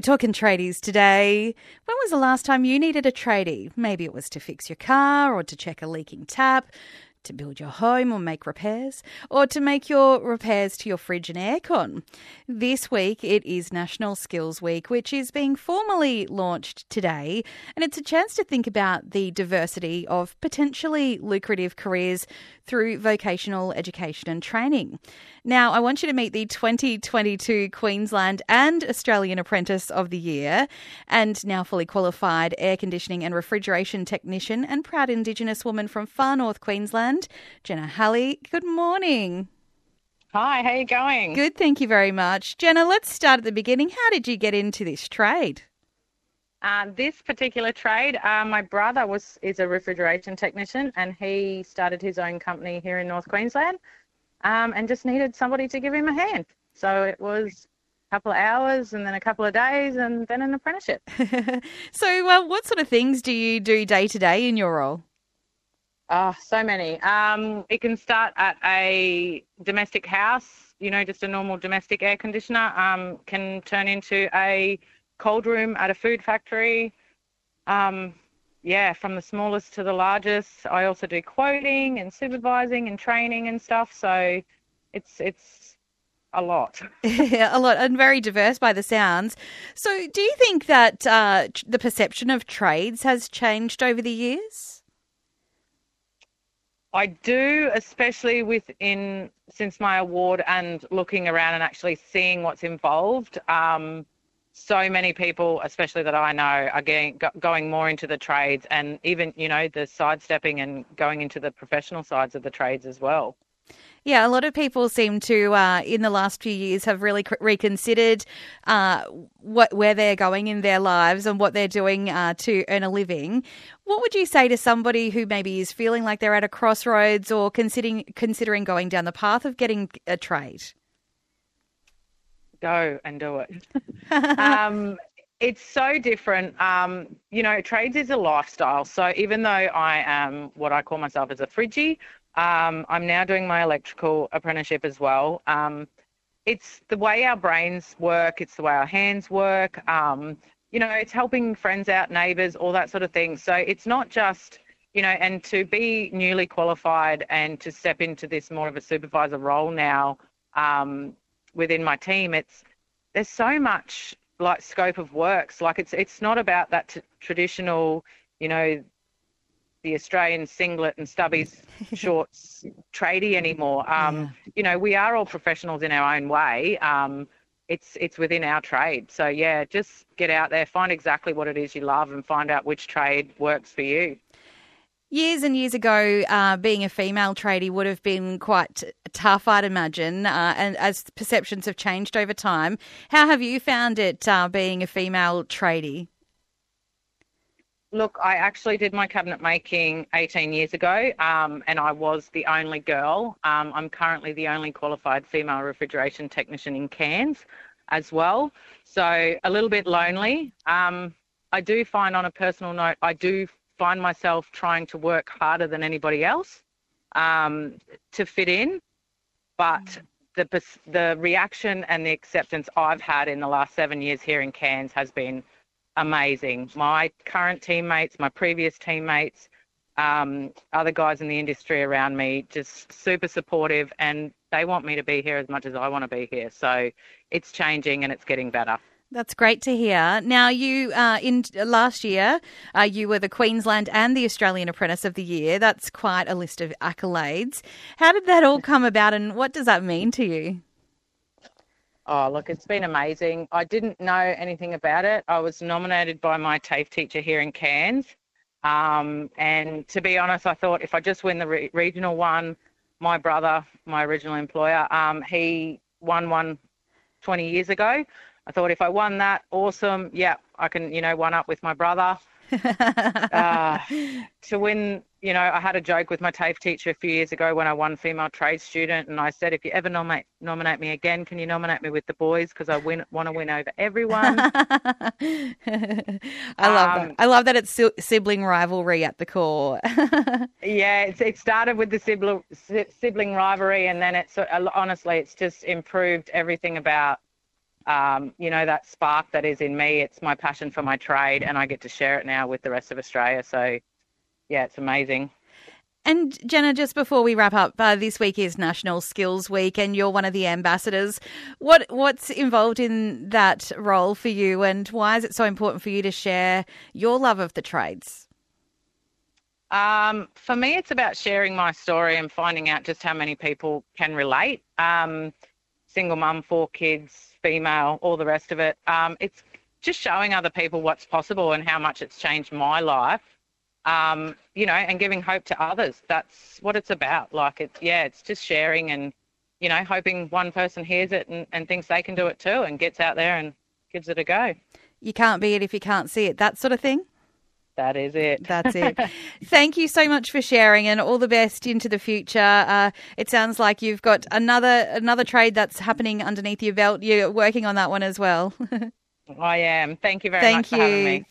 We're talking tradies today. When was the last time you needed a tradie? Maybe it was to fix your car or to check a leaking tap to build your home or make repairs, or to make your repairs to your fridge and aircon. This week it is National Skills Week, which is being formally launched today, and it's a chance to think about the diversity of potentially lucrative careers through vocational education and training. Now, I want you to meet the 2022 Queensland and Australian Apprentice of the Year, and now fully qualified air conditioning and refrigeration technician and proud Indigenous woman from far north Queensland, Jennah Halley. Good morning. Hi, how are you going? Good, thank you very much. Jennah, let's start at the beginning. How did you get into this trade? Uh, this particular trade, uh, my brother was is a refrigeration technician, and he started his own company here in North Queensland, um, and just needed somebody to give him a hand. So it was a couple of hours, and then a couple of days, and then an apprenticeship. so, uh, what sort of things do you do day to day in your role? Oh, so many. Um, it can start at a domestic house, you know, just a normal domestic air conditioner, um, can turn into a cold room at a food factory. Um, yeah, from the smallest to the largest. I also do quoting and supervising and training and stuff. So it's it's a lot. yeah, a lot, and very diverse by the sounds. So, do you think that uh, the perception of trades has changed over the years? I do, especially within since my award and looking around and actually seeing what's involved. Um, so many people, especially that I know, are getting going more into the trades, and even you know the sidestepping and going into the professional sides of the trades as well. Yeah, a lot of people seem to, uh, in the last few years, have really reconsidered uh, what where they're going in their lives and what they're doing uh, to earn a living. What would you say to somebody who maybe is feeling like they're at a crossroads or considering considering going down the path of getting a trade? Go and do it. um, it's so different. Um, you know, trades is a lifestyle. So even though I am what I call myself as a fridgie, um, I'm now doing my electrical apprenticeship as well. Um, it's the way our brains work, it's the way our hands work. Um, you know, it's helping friends out, neighbours, all that sort of thing. So it's not just, you know, and to be newly qualified and to step into this more of a supervisor role now um, within my team, it's there's so much like scope of works. Like it's it's not about that t- traditional, you know, the Australian singlet and stubbies shorts tradie anymore. Um, yeah. You know, we are all professionals in our own way. Um, it's it's within our trade. So yeah, just get out there, find exactly what it is you love, and find out which trade works for you. Years and years ago, uh, being a female tradie would have been quite tough, I'd imagine. Uh, and as perceptions have changed over time, how have you found it uh, being a female tradie? Look, I actually did my cabinet making 18 years ago, um, and I was the only girl. Um, I'm currently the only qualified female refrigeration technician in Cairns as well. So a little bit lonely. Um, I do find, on a personal note, I do find myself trying to work harder than anybody else um, to fit in, but mm. the the reaction and the acceptance I've had in the last seven years here in Cairns has been amazing. My current teammates, my previous teammates, um, other guys in the industry around me, just super supportive, and they want me to be here as much as I want to be here. So it's changing and it's getting better. That's great to hear. Now, you uh, in last year, uh, you were the Queensland and the Australian Apprentice of the Year. That's quite a list of accolades. How did that all come about, and what does that mean to you? Oh, look, it's been amazing. I didn't know anything about it. I was nominated by my TAFE teacher here in Cairns. Um, and to be honest, I thought if I just win the re- regional one, my brother, my original employer, um, he won one 20 years ago. I thought if I won that, awesome. Yeah, I can, you know, one up with my brother. Uh, to win, you know, I had a joke with my TAFE teacher a few years ago when I won female trade student, and I said, if you ever nominate nominate me again, can you nominate me with the boys because I win want to win over everyone. I love um, that. I love that it's sibling rivalry at the core. yeah, it's, it started with the sibling sibling rivalry, and then it's honestly, it's just improved everything about um, you know, that spark that is in me. It's my passion for my trade, and I get to share it now with the rest of Australia. So, yeah, it's amazing. And Jennah, just before we wrap up, uh, this week is National Skills Week, and you're one of the ambassadors. What what's involved in that role for you, and why is it so important for you to share your love of the trades? Um, for me, it's about sharing my story and finding out just how many people can relate. Um, single mum, four kids, female, all the rest of it. Um, it's just showing other people what's possible and how much it's changed my life um, you know, and giving hope to others. That's what it's about. Like it's yeah, it's just sharing and you know, hoping one person hears it and, and thinks they can do it too and gets out there and gives it a go. You can't be it if you can't see it. That sort of thing. That is it. That's it. Thank you so much for sharing, and all the best into the future. Uh, it sounds like you've got another another trade that's happening underneath your belt. You're working on that one as well. I am. Thank you very Thank much you. for having me.